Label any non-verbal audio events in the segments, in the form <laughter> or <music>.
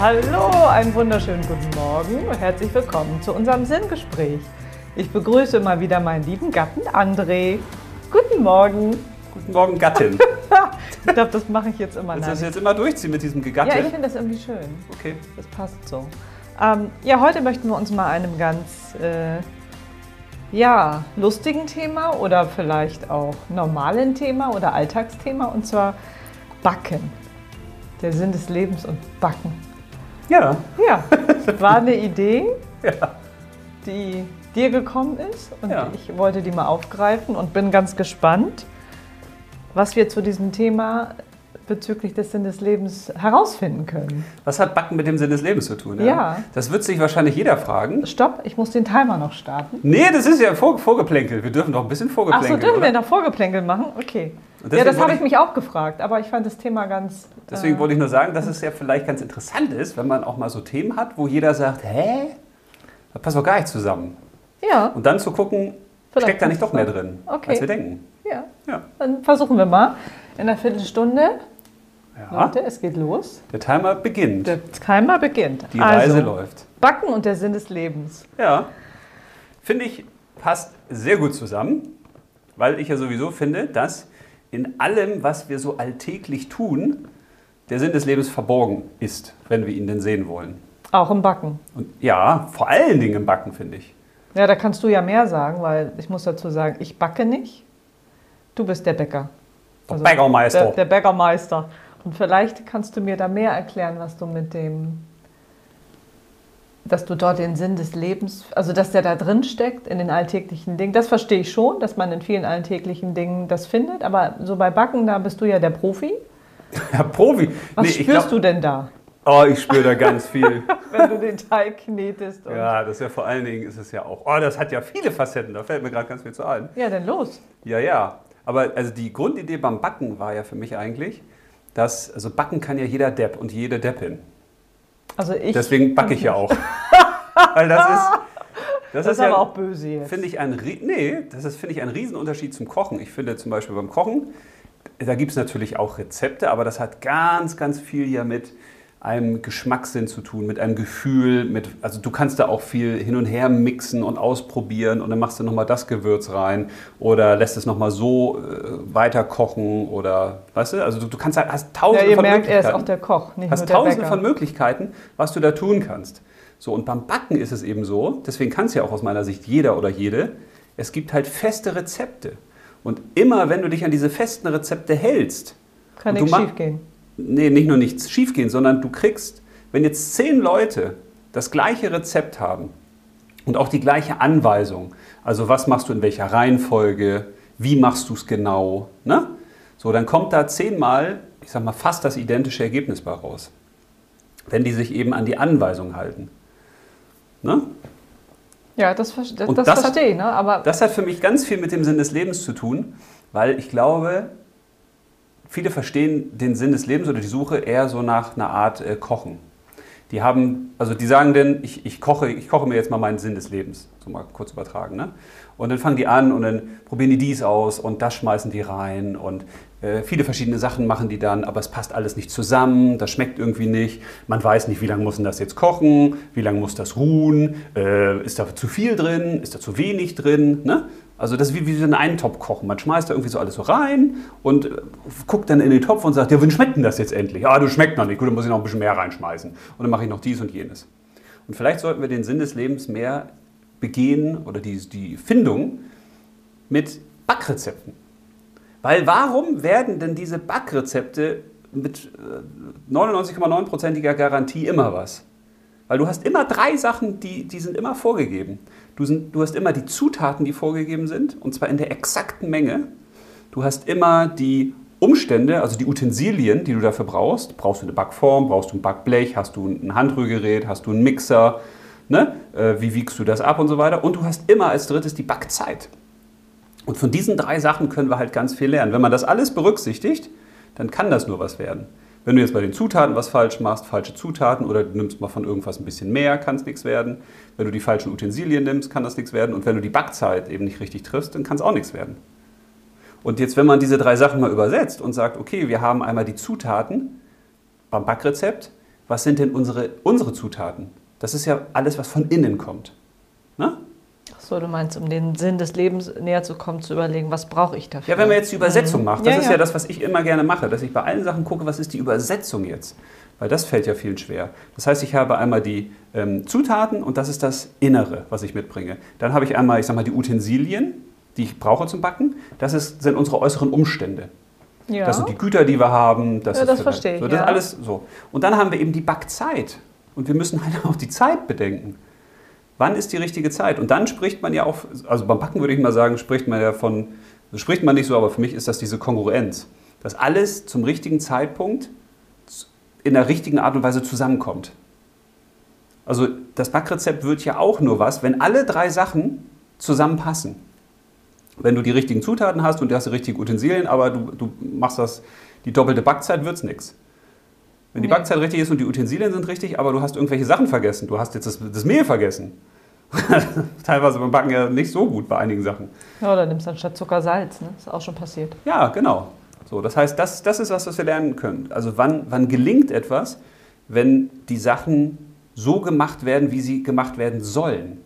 Hallo, einen wunderschönen guten Morgen und herzlich willkommen zu unserem Sinngespräch. Ich begrüße mal wieder meinen lieben Gatten André. Guten Morgen. Guten Morgen, Gattin. <laughs> ich glaube, das mache ich jetzt immer Willst du das jetzt immer durchziehen mit diesem Gegatte? Ja, ich finde das irgendwie schön. Okay. Das passt so. Ähm, ja, heute möchten wir uns mal einem ganz äh, ja, lustigen Thema oder vielleicht auch normalen Thema oder Alltagsthema und zwar Backen. Der Sinn des Lebens und Backen. Ja. Ja, <laughs> war eine Idee, Ja. die dir gekommen ist und Ja. ich wollte die mal aufgreifen und bin ganz gespannt, was wir zu diesem Thema bezüglich des Sinn des Lebens herausfinden können. Was hat Backen mit dem Sinn des Lebens zu tun? Ja. Das wird sich wahrscheinlich jeder fragen. Stopp, ich muss den Timer noch starten. Nee, das ist ja Vor Vorgeplänkel. Wir dürfen doch ein bisschen Vorgeplänkel. so, dürfen oder? wir noch Vorgeplänkel machen? Okay. Ja, das habe wollte ich mich auch gefragt, aber ich fand das Thema ganz. Deswegen äh, wollte ich nur sagen, dass es ja vielleicht ganz interessant ist, wenn man auch mal so Themen hat, wo jeder sagt, hä? Das passt doch gar nicht zusammen. Ja, Und dann zu gucken, Vielleicht steckt da nicht doch mehr drin, Okay. als wir denken. ja. Ja. Dann versuchen wir mal. In einer Viertelstunde. ja. Leute, es geht los. Der Timer beginnt. Der Timer beginnt. Die also, Reise läuft. Backen und der Sinn des Lebens. Ja, finde ich, passt sehr gut zusammen, weil ich ja sowieso finde, dass in allem, was wir so alltäglich tun, der Sinn des Lebens verborgen ist, wenn wir ihn denn sehen wollen. Auch im Backen. Und ja, vor allen Dingen im Backen, finde ich. Ja, da kannst du ja mehr sagen, weil ich muss dazu sagen, ich backe nicht. Du bist der Bäcker. Der Bäckermeister. Der, der Bäckermeister. Und vielleicht kannst du mir da mehr erklären, was du mit dem, dass du dort den Sinn des Lebens, also dass der da drin steckt in den alltäglichen Dingen. Das verstehe ich schon, dass man in vielen alltäglichen Dingen das findet. Aber so bei Backen, da bist du ja der Profi. <laughs> Ja, Profi. Was Nee, spürst glaub- du denn da, Oh, ich spüre da ganz viel. <laughs> wenn du den Teig knetest? Ja, das ist ja vor allen Dingen, ist es ja auch. Oh, das hat ja viele Facetten, da fällt mir gerade ganz viel zu ein. ja, dann los. Ja, ja. Aber also die Grundidee beim Backen war ja für mich eigentlich, dass, also Backen kann ja jeder Depp und jede Deppin. Also ich. Deswegen backe ich ja auch. <laughs> Weil das ist, das Das ist ist aber ja, auch böse jetzt. finde ich, ein, nee, das ist, finde ich, ein Riesenunterschied zum Kochen. Ich finde zum Beispiel beim Kochen, da gibt es natürlich auch Rezepte, aber das hat ganz, ganz viel ja mit einem Geschmackssinn zu tun, mit einem Gefühl, mit, also du kannst da auch viel hin und her mixen und ausprobieren und dann machst du nochmal das Gewürz rein oder lässt es nochmal so äh, weiter kochen oder, weißt du, also du, du kannst halt, hast Ja, tausende ihr von merkt, er ist Möglichkeiten auch der Koch, nicht hast nur der tausende Bäcker. von Möglichkeiten, was du da tun kannst. So, und beim Backen ist es eben so, deswegen kann es ja auch aus meiner Sicht jeder oder jede, es gibt halt feste Rezepte. Und immer, wenn du dich an diese festen Rezepte hältst, Kann nichts schief gehen. Nee, nicht nur nichts schiefgehen, sondern du kriegst, wenn jetzt zehn Leute das gleiche Rezept haben und auch die gleiche Anweisung, also was machst du in welcher Reihenfolge, wie machst du es genau, ne? So, dann kommt da zehnmal, ich sag mal, fast das identische Ergebnis bei raus. Wenn die sich eben an die Anweisung halten. Ne? Ja, das, das, das, das verstehe ich, ne? aber Das hat für mich ganz viel mit dem Sinn des Lebens zu tun, weil ich glaube, viele verstehen den Sinn des Lebens oder die Suche eher so nach einer Art äh, Kochen. Die haben, also die sagen denn, ich, ich, koche, ich koche mir jetzt mal meinen Sinn des Lebens, so mal kurz übertragen. Ne? Und dann fangen die an und dann probieren die dies aus und das schmeißen die rein und äh, viele verschiedene Sachen machen die dann, aber es passt alles nicht zusammen, das schmeckt irgendwie nicht. Man weiß nicht, wie lange muss denn das jetzt kochen, wie lange muss das ruhen, äh, ist da zu viel drin, ist da zu wenig drin. Ne? Also das ist wie, wie so ein Eintopf kochen. Man schmeißt da irgendwie so alles so rein und äh, guckt dann in den Topf und sagt, ja, wann schmeckt denn das jetzt endlich? Ja, das schmeckt noch nicht. Gut, dann muss ich noch ein bisschen mehr reinschmeißen. Und dann mache ich noch dies und jenes. Und vielleicht sollten wir den Sinn des Lebens mehr begehen oder die, die Findung mit Backrezepten. Weil warum werden denn diese Backrezepte mit äh, 99,9%iger Garantie immer was? Weil du hast immer drei Sachen, die, die sind immer vorgegeben. Du, sind, du hast immer die Zutaten, die vorgegeben sind, und zwar in der exakten Menge. Du hast immer die Umstände, also die Utensilien, die du dafür brauchst. Brauchst du eine Backform, brauchst du ein Backblech, hast du ein Handrührgerät, hast du einen Mixer, ne? äh, wie wiegst du das ab und so weiter. Und du hast immer als drittes die Backzeit. Und von diesen drei Sachen können wir halt ganz viel lernen. Wenn man das alles berücksichtigt, dann kann das nur was werden. Wenn du jetzt bei den Zutaten was falsch machst, falsche Zutaten oder du nimmst mal von irgendwas ein bisschen mehr, kann es nichts werden. Wenn du die falschen Utensilien nimmst, kann das nichts werden. Und wenn du die Backzeit eben nicht richtig triffst, dann kann es auch nichts werden. Und jetzt, wenn man diese drei Sachen mal übersetzt und sagt, okay, wir haben einmal die Zutaten beim Backrezept, was sind denn unsere, unsere Zutaten? Das ist ja alles, was von innen kommt. Ne? So, du meinst, um den Sinn des Lebens näher zu kommen, zu überlegen, was brauche ich dafür? Ja, wenn man jetzt die Übersetzung Mhm. macht, das Ja, ist ja. ja das, was ich immer gerne mache, dass ich bei allen Sachen gucke, was ist die Übersetzung jetzt? Weil das fällt ja vielen schwer. Das heißt, ich habe einmal die ähm, Zutaten und das ist das Innere, was ich mitbringe. Dann habe ich einmal, ich sag mal, die Utensilien, die ich brauche zum Backen. Das ist, sind unsere äußeren Umstände. ja. Das sind die Güter, die wir haben. Das Ja, ist das verstehe ich, So, das ja. alles so. Und dann haben wir eben die Backzeit. Und wir müssen <laughs> halt auch die Zeit bedenken. Wann ist die richtige Zeit? Und dann spricht man ja auch, also beim Backen würde ich mal sagen, spricht man ja von, spricht man nicht so, aber für mich ist das diese Kongruenz. Dass alles zum richtigen Zeitpunkt in der richtigen Art und Weise zusammenkommt. Also das Backrezept wird ja auch nur was, wenn alle drei Sachen zusammenpassen. Wenn du die richtigen Zutaten hast und du hast die richtigen Utensilien, aber du, du machst das, die doppelte Backzeit, wird es nichts. Wenn die Nee. Backzeit richtig ist und die Utensilien sind richtig, aber du hast irgendwelche Sachen vergessen, du hast jetzt das, das Mehl vergessen. <laughs> Teilweise beim Backen ja nicht so gut bei einigen Sachen. ja, oder nimmst anstatt Zucker Salz, ne? Ist auch schon passiert. Ja, genau. So, das heißt, das, das ist was, was wir lernen können. Also wann, wann gelingt etwas, wenn die Sachen so gemacht werden, wie sie gemacht werden sollen?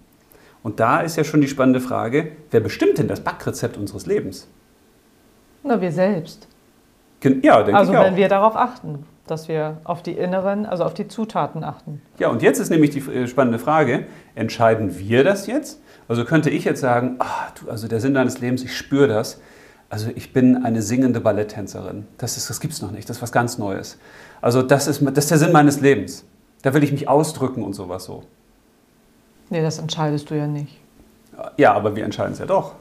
Und da ist ja schon die spannende Frage, wer bestimmt denn das Backrezept unseres Lebens? Na, wir selbst. Ja, denke Also ich auch. wenn wir darauf achten, dass wir auf die inneren, also auf die Zutaten achten. Ja, und jetzt ist nämlich die äh, spannende Frage, entscheiden wir das jetzt? Also könnte ich jetzt sagen, ah, du, also der Sinn deines Lebens, ich spüre das. Also ich bin eine singende Balletttänzerin. Das, ist, das gibt es noch nicht, das ist was ganz Neues. Also das ist, das ist der Sinn meines Lebens. Da will ich mich ausdrücken und sowas so. Nee, das entscheidest du ja nicht. Ja, aber wir entscheiden es ja doch.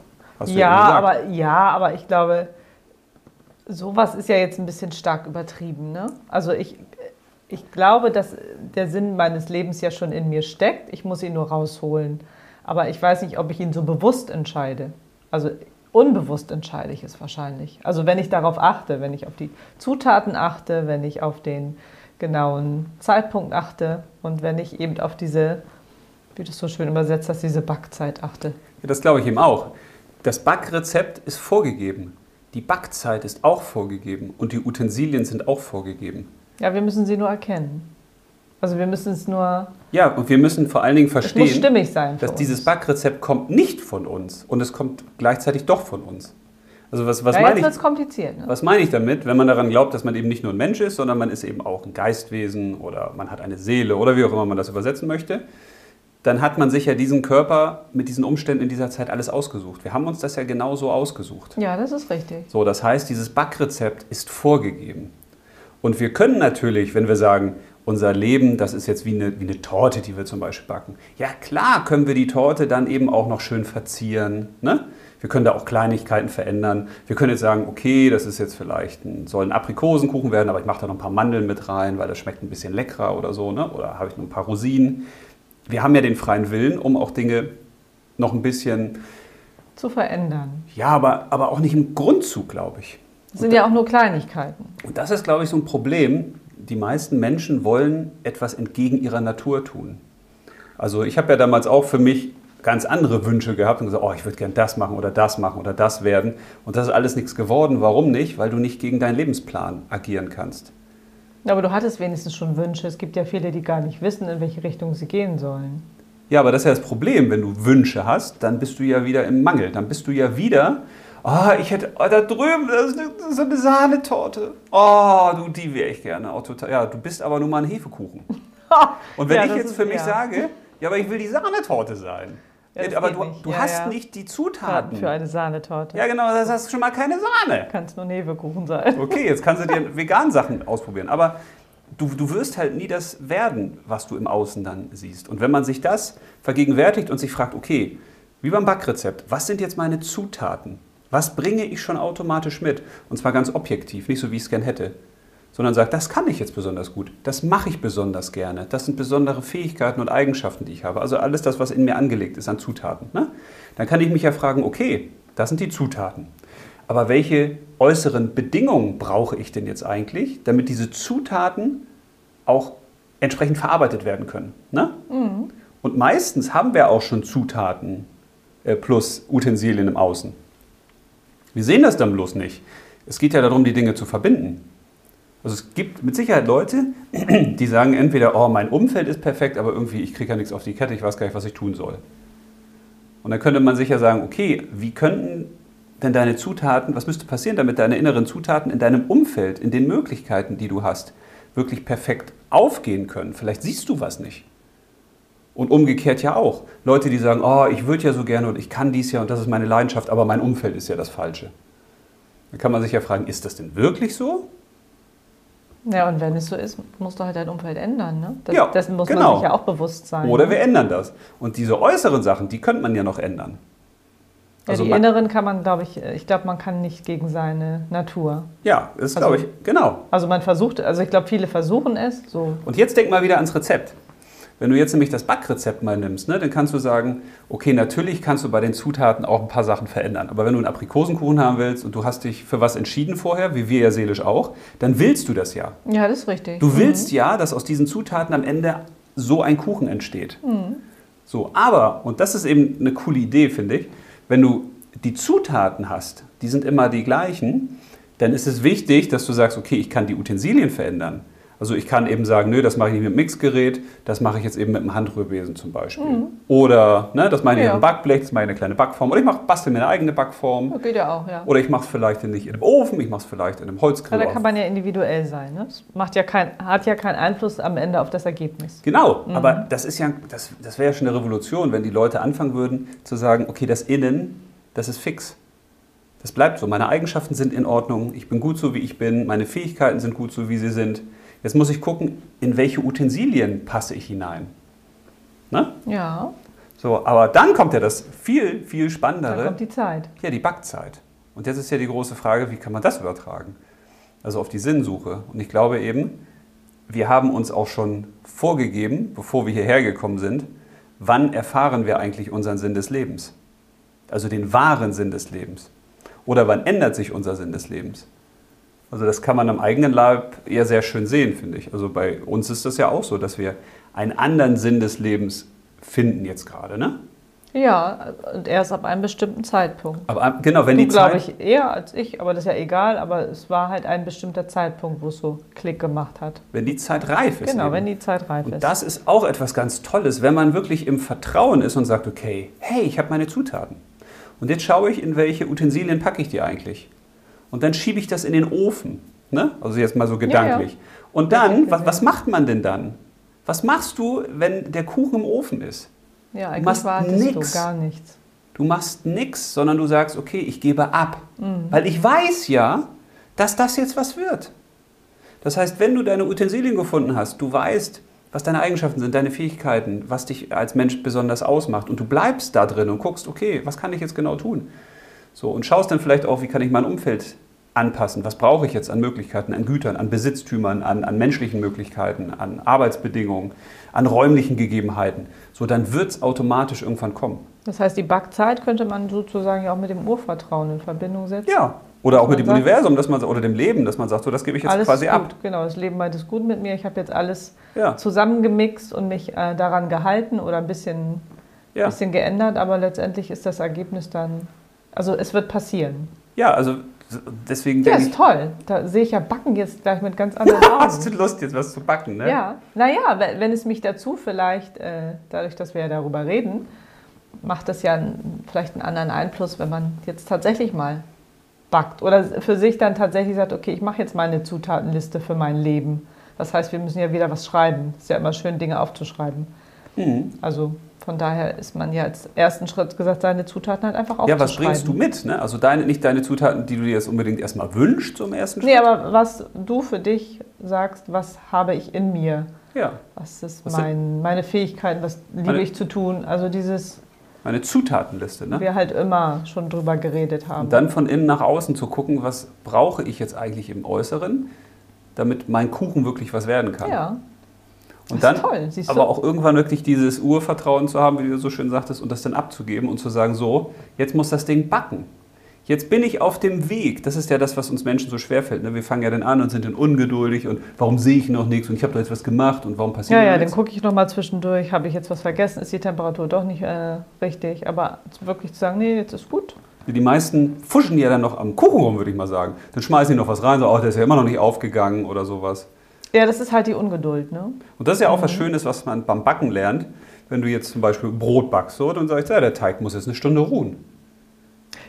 Ja, aber, ja, aber ich glaube, sowas ist ja jetzt ein bisschen stark übertrieben. Ne? Also ich, ich glaube, dass der Sinn meines Lebens ja schon in mir steckt. Ich muss ihn nur rausholen. Aber ich weiß nicht, ob ich ihn so bewusst entscheide. Also unbewusst entscheide ich es wahrscheinlich. Also wenn ich darauf achte, wenn ich auf die Zutaten achte, wenn ich auf den genauen Zeitpunkt achte und wenn ich eben auf diese, wie du es so schön übersetzt hast, diese Backzeit achte. Ja, das glaube ich eben auch. Das Backrezept ist vorgegeben. Die Backzeit ist auch vorgegeben und die Utensilien sind auch vorgegeben. Ja, wir müssen sie nur erkennen. Also wir müssen es nur, Ja, und wir müssen vor allen Dingen es muss verstehen, stimmig sein. Dass uns. dieses Backrezept kommt nicht von uns und es kommt gleichzeitig doch von uns. Also was, was ja, meine ich? kompliziert. Ne? Was meine ich damit, wenn man daran glaubt, dass man eben nicht nur ein Mensch ist, sondern man ist eben auch ein Geistwesen oder man hat eine Seele oder wie auch immer man das übersetzen möchte, dann hat man sich ja diesen Körper mit diesen Umständen in dieser Zeit alles ausgesucht. Wir haben uns das ja genauso ausgesucht. Ja, das ist richtig. So, das heißt, dieses Backrezept ist vorgegeben. Und wir können natürlich, wenn wir sagen, unser Leben, das ist jetzt wie eine, wie eine Torte, die wir zum Beispiel backen. Ja, klar können wir die Torte dann eben auch noch schön verzieren. Ne? Wir können da auch Kleinigkeiten verändern. Wir können jetzt sagen, okay, das ist jetzt vielleicht ein, soll ein Aprikosenkuchen werden, aber ich mache da noch ein paar Mandeln mit rein, weil das schmeckt ein bisschen leckerer oder so. Ne? Oder habe ich noch ein paar Rosinen. Wir haben ja den freien Willen, um auch Dinge noch ein bisschen, Zu verändern. ja, aber, aber auch nicht im Grundzug, glaube ich. Das sind ja auch nur Kleinigkeiten. Und das ist, glaube ich, so ein Problem. Die meisten Menschen wollen etwas entgegen ihrer Natur tun. Also ich habe ja damals auch für mich ganz andere Wünsche gehabt und gesagt, oh, ich würde gern das machen oder das machen oder das werden. Und das ist alles nichts geworden. Warum nicht? Weil du nicht gegen deinen Lebensplan agieren kannst. Aber du hattest wenigstens schon Wünsche. Es gibt ja viele, die gar nicht wissen, in welche Richtung sie gehen sollen. Ja, aber das ist ja das Problem. Wenn du Wünsche hast, dann bist du ja wieder im Mangel. Dann bist du ja wieder, oh, ich hätte, oh, da drüben, das ist eine, das ist eine Sahnetorte. Oh, du, die wäre ich gerne. Oh, total. Ja, du bist aber nur mal ein Hefekuchen. <laughs> Und wenn Ja, ich jetzt für mich ja. sage, ja, aber ich will die Sahnetorte sein. Ja, aber du, nicht. du Ja, hast ja. nicht die Taten Zutaten. für eine Sahnetorte. Ja, genau, das hast schon mal keine Sahne. Kann es nur Hefekuchen sein. <laughs> Okay, jetzt kannst du dir vegan Sachen ausprobieren. Aber du, du wirst halt nie das werden, was du im Außen dann siehst. Und wenn man sich das vergegenwärtigt und sich fragt, okay, wie beim Backrezept, was sind jetzt meine Zutaten? Was bringe ich schon automatisch mit? Und zwar ganz objektiv, nicht so, wie ich es gern hätte. Sondern sagt, das kann ich jetzt besonders gut, das mache ich besonders gerne, das sind besondere Fähigkeiten und Eigenschaften, die ich habe. Also alles das, was in mir angelegt ist an Zutaten. Ne? Dann kann ich mich ja fragen, okay, das sind die Zutaten. Aber welche äußeren Bedingungen brauche ich denn jetzt eigentlich, damit diese Zutaten auch entsprechend verarbeitet werden können? Ne? Und meistens haben wir auch schon Zutaten äh, plus Utensilien im Außen. Wir sehen das dann bloß nicht. Es geht ja darum, die Dinge zu verbinden. Also es gibt mit Sicherheit Leute, <clears throat> die sagen entweder, oh, mein Umfeld ist perfekt, aber irgendwie, ich kriege ja nichts auf die Kette, ich weiß gar nicht, was ich tun soll. Und dann könnte man sicher sagen, okay, wie könnten denn deine Zutaten, was müsste passieren, damit deine inneren Zutaten in deinem Umfeld, in den Möglichkeiten, die du hast, wirklich perfekt aufgehen können? Vielleicht siehst du was nicht. Und umgekehrt ja auch. Leute, die sagen, oh, ich würde ja so gerne und ich kann dies ja und das ist meine Leidenschaft, aber mein Umfeld ist ja das Falsche. Dann kann man sich ja fragen, ist das denn wirklich so? Ja, und wenn es so ist, musst du halt dein Umfeld ändern. Ne? Das, ja, dessen muss genau. man sich ja auch bewusst sein. Oder ne? wir ändern das. Und diese äußeren Sachen, die könnte man ja noch ändern. Ja, Also die inneren kann man, glaube ich, ich glaube, man kann nicht gegen seine Natur. Ja, ist, Also- glaube ich, genau. Also man versucht, also ich glaube, viele versuchen es so. Und jetzt denk mal wieder ans Rezept. Wenn du jetzt nämlich das Backrezept mal nimmst, ne, dann kannst du sagen, okay, natürlich kannst du bei den Zutaten auch ein paar Sachen verändern. Aber wenn du einen Aprikosenkuchen haben willst und du hast dich für was entschieden vorher, wie wir ja seelisch auch, dann willst du das ja. Ja, das ist richtig. Du willst ja, dass aus diesen Zutaten am Ende so ein Kuchen entsteht. So, aber, und das ist eben eine coole Idee, finde ich, wenn du die Zutaten hast, die sind immer die gleichen, dann ist es wichtig, dass du sagst, okay, ich kann die Utensilien verändern. Also ich kann eben sagen, nö, das mache ich nicht mit dem Mixgerät, das mache ich jetzt eben mit dem Handrührbesen zum Beispiel. Oder ne, das mache ich Ja. mit einem Backblech, das mache ich eine kleine Backform. Oder ich mache, bastel mir eine eigene Backform. Das geht ja auch, ja. Oder ich mache es vielleicht nicht in einem Ofen, ich mache es vielleicht in einem Ja, Holzgrill. da kann man ja individuell sein. Ne? Das macht ja kein, hat ja keinen Einfluss am Ende auf das Ergebnis. Genau, aber das ist ja, das, das wäre ja schon eine Revolution, wenn die Leute anfangen würden zu sagen, okay, das Innen, das ist fix. Das bleibt so. Meine Eigenschaften sind in Ordnung, ich bin gut so, wie ich bin, meine Fähigkeiten sind gut so, wie sie sind. Jetzt muss ich gucken, in welche Utensilien passe ich hinein. Ne? Ja, So, aber dann kommt ja das viel, viel dann Spannendere. kommt die Zeit. Ja, die Backzeit. Und jetzt ist ja die große Frage, wie kann man das übertragen? Also auf die Sinnsuche. Und ich glaube eben, wir haben uns auch schon vorgegeben, bevor wir hierher gekommen sind, wann erfahren wir eigentlich unseren Sinn des Lebens? Also den wahren Sinn des Lebens. Oder wann ändert sich unser Sinn des Lebens? Also das kann man am eigenen Leib eher sehr schön sehen, finde ich. Also bei uns ist das ja auch so, dass wir einen anderen Sinn des Lebens finden jetzt gerade. Ne? Ja, und erst ab einem bestimmten Zeitpunkt. Aber ab- genau, wenn du die glaube Zeit... ich eher als ich, aber das ist ja egal. Aber es war halt ein bestimmter Zeitpunkt, wo es so Klick gemacht hat. Wenn die Zeit reif ist. genau, eben. wenn die Zeit reif Und ist. das ist auch etwas ganz Tolles, wenn man wirklich im Vertrauen ist und sagt, okay, hey, ich habe meine Zutaten. Und jetzt schaue ich, in welche Utensilien packe ich die eigentlich. Und dann schiebe ich das in den Ofen. Ne? Also jetzt mal so gedanklich. Und dann, was, was macht man denn dann? Was machst du, wenn der Kuchen im Ofen ist? ja, du eigentlich machst wartest nix. du gar nichts. Du machst nichts, sondern du sagst, okay, ich gebe ab. Mhm. Weil ich weiß ja, dass das jetzt was wird. Das heißt, wenn du deine Utensilien gefunden hast, du weißt, was deine Eigenschaften sind, deine Fähigkeiten, was dich als Mensch besonders ausmacht und du bleibst da drin und guckst, okay, was kann ich jetzt genau tun? So, und schaust dann vielleicht auch, wie kann ich mein Umfeld anpassen? Was brauche ich jetzt an Möglichkeiten, an Gütern, an Besitztümern, an, an menschlichen Möglichkeiten, an Arbeitsbedingungen, an räumlichen Gegebenheiten? So, dann wird es automatisch irgendwann kommen. Das heißt, die Backzeit könnte man sozusagen ja auch mit dem Urvertrauen in Verbindung setzen. Ja. Oder auch mit dem sagt- Universum, dass man, oder dem Leben, dass man sagt, so, das gebe ich jetzt alles quasi ist ab. gut, genau. Das Leben meint es gut mit mir. Ich habe jetzt alles Ja, zusammengemixt und mich äh, daran gehalten oder ein bisschen, ja. bisschen geändert, aber letztendlich ist das Ergebnis dann, also es wird passieren. ja, also deswegen Ja, ist ich, toll. Da sehe ich ja Backen jetzt gleich mit ganz anderen <laughs> hast du Augen. Lust, jetzt was zu backen, ne? Ja, naja, wenn wenn es mich dazu vielleicht, äh, dadurch, dass wir ja darüber reden, macht das ja vielleicht einen anderen Einfluss, wenn man jetzt tatsächlich mal backt oder für sich dann tatsächlich sagt, okay, ich mache jetzt mal eine Zutatenliste für mein Leben. Das heißt, wir müssen ja wieder was schreiben. Ist ja immer schön, Dinge aufzuschreiben. Mhm. Also von daher ist man ja als ersten Schritt gesagt, seine Zutaten halt einfach Ja, aufzuschreiben. was bringst du mit? Ne? Also deine, nicht deine Zutaten, die du dir jetzt unbedingt erstmal wünschst zum ersten Schritt. Nee, aber was du für dich sagst, was habe ich in mir? Ja, Was ist Was mein, meine Fähigkeiten, was liebe Meine- ich zu tun? Also dieses, meine Zutatenliste. Ne? wir halt immer schon drüber geredet haben. Und dann von innen nach außen zu gucken, was brauche ich jetzt eigentlich im Äußeren, damit mein Kuchen wirklich was werden kann. ja, Und dann toll. Siehst aber auch irgendwann wirklich dieses Urvertrauen zu haben, wie du so schön sagtest, und das dann abzugeben und zu sagen, so, jetzt muss das Ding backen. Jetzt bin ich auf dem Weg. Das ist ja das, was uns Menschen so schwerfällt. Ne? Wir fangen ja dann an und sind dann ungeduldig und warum sehe ich noch nichts und ich habe doch jetzt was gemacht und warum passiert ja, ja, noch dann nichts? gucke ich nochmal zwischendurch, habe ich jetzt was vergessen, ist die Temperatur doch nicht äh, richtig. Aber wirklich zu sagen, nee, jetzt ist gut. Die meisten fuschen ja dann noch am Kuchen rum, würde ich mal sagen. Dann schmeißen die noch was rein, so, oh, der ist ja immer noch nicht aufgegangen oder sowas. Ja, das ist halt die Ungeduld, ne? Und das ist ja auch was Schönes, was man beim Backen lernt. Wenn du jetzt zum Beispiel Brot backst, so, dann sagst du, ja, der Teig muss jetzt eine Stunde ruhen.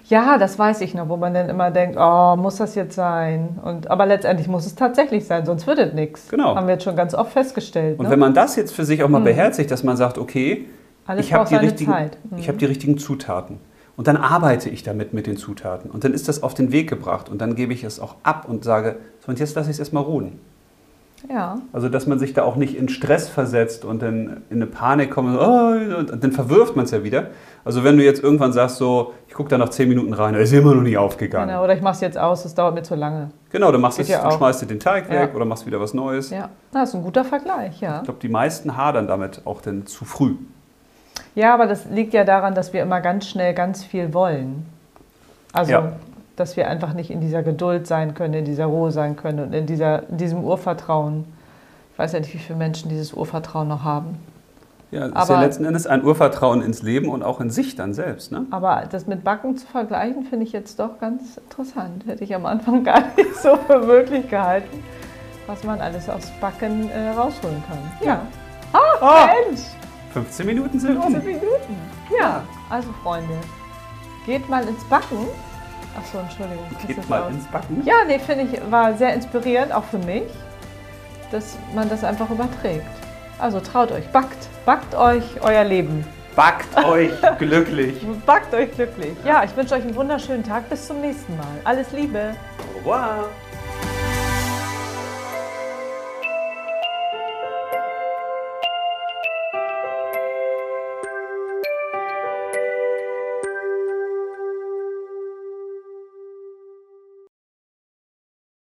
Ja, das weiß ich noch, wo man dann immer denkt, oh, muss das jetzt sein? Und, aber letztendlich muss es tatsächlich sein, sonst wird es nichts. Genau. Haben wir jetzt schon ganz oft festgestellt. Und ne? wenn man das jetzt für sich auch mal beherzigt, dass man sagt, okay, Alles ich habe die, richtigen. Mhm. ich hab die richtigen Zutaten. Und dann arbeite ich damit mit den Zutaten. Und dann ist das auf den Weg gebracht. Und dann gebe ich es auch ab und sage, so, und jetzt lasse ich es erstmal ruhen. Ja, Also, dass man sich da auch nicht in Stress versetzt und dann in eine Panik kommt und, oh, und dann verwirft man es ja wieder. Also, wenn du jetzt irgendwann sagst, so, ich gucke da nach 10 Minuten rein, ist immer noch nicht aufgegangen. genau. Oder ich mache es jetzt aus, es dauert mir zu lange. Genau, dann machst Geht ja schmeißt du den Teig weg Ja. oder machst wieder was Neues. Ja, das ist ein guter Vergleich, ja. Ich glaube, die meisten hadern damit auch dann zu früh. Ja, aber das liegt ja daran, dass wir immer ganz schnell ganz viel wollen. Also, Ja. Dass wir einfach nicht in dieser Geduld sein können, in dieser Ruhe sein können und in, dieser, in diesem Urvertrauen. Ich weiß ja nicht, wie viele Menschen dieses Urvertrauen noch haben. Ja, das ist Aber- ja letzten Endes ein Urvertrauen ins Leben und auch in sich dann selbst. Ne? Aber das mit Backen zu vergleichen, finde ich jetzt doch ganz interessant. Hätte ich am Anfang <laughs> gar nicht so für möglich gehalten, was man alles aufs Backen äh, rausholen kann. Ja. Ah, Mensch! 15 Minuten sind 15 um. Minuten. Ja, also Freunde, geht mal ins Backen. Achso, Entschuldigung. Geht mal aus. ins Backen. Ja, nee, finde ich, war sehr inspirierend, auch für mich, dass man das einfach überträgt. Also traut euch, backt, backt euch euer Leben. Backt euch <laughs> glücklich. Backt euch glücklich. Ja, ich wünsche euch einen wunderschönen Tag. Bis zum nächsten Mal. Alles Liebe. Au revoir.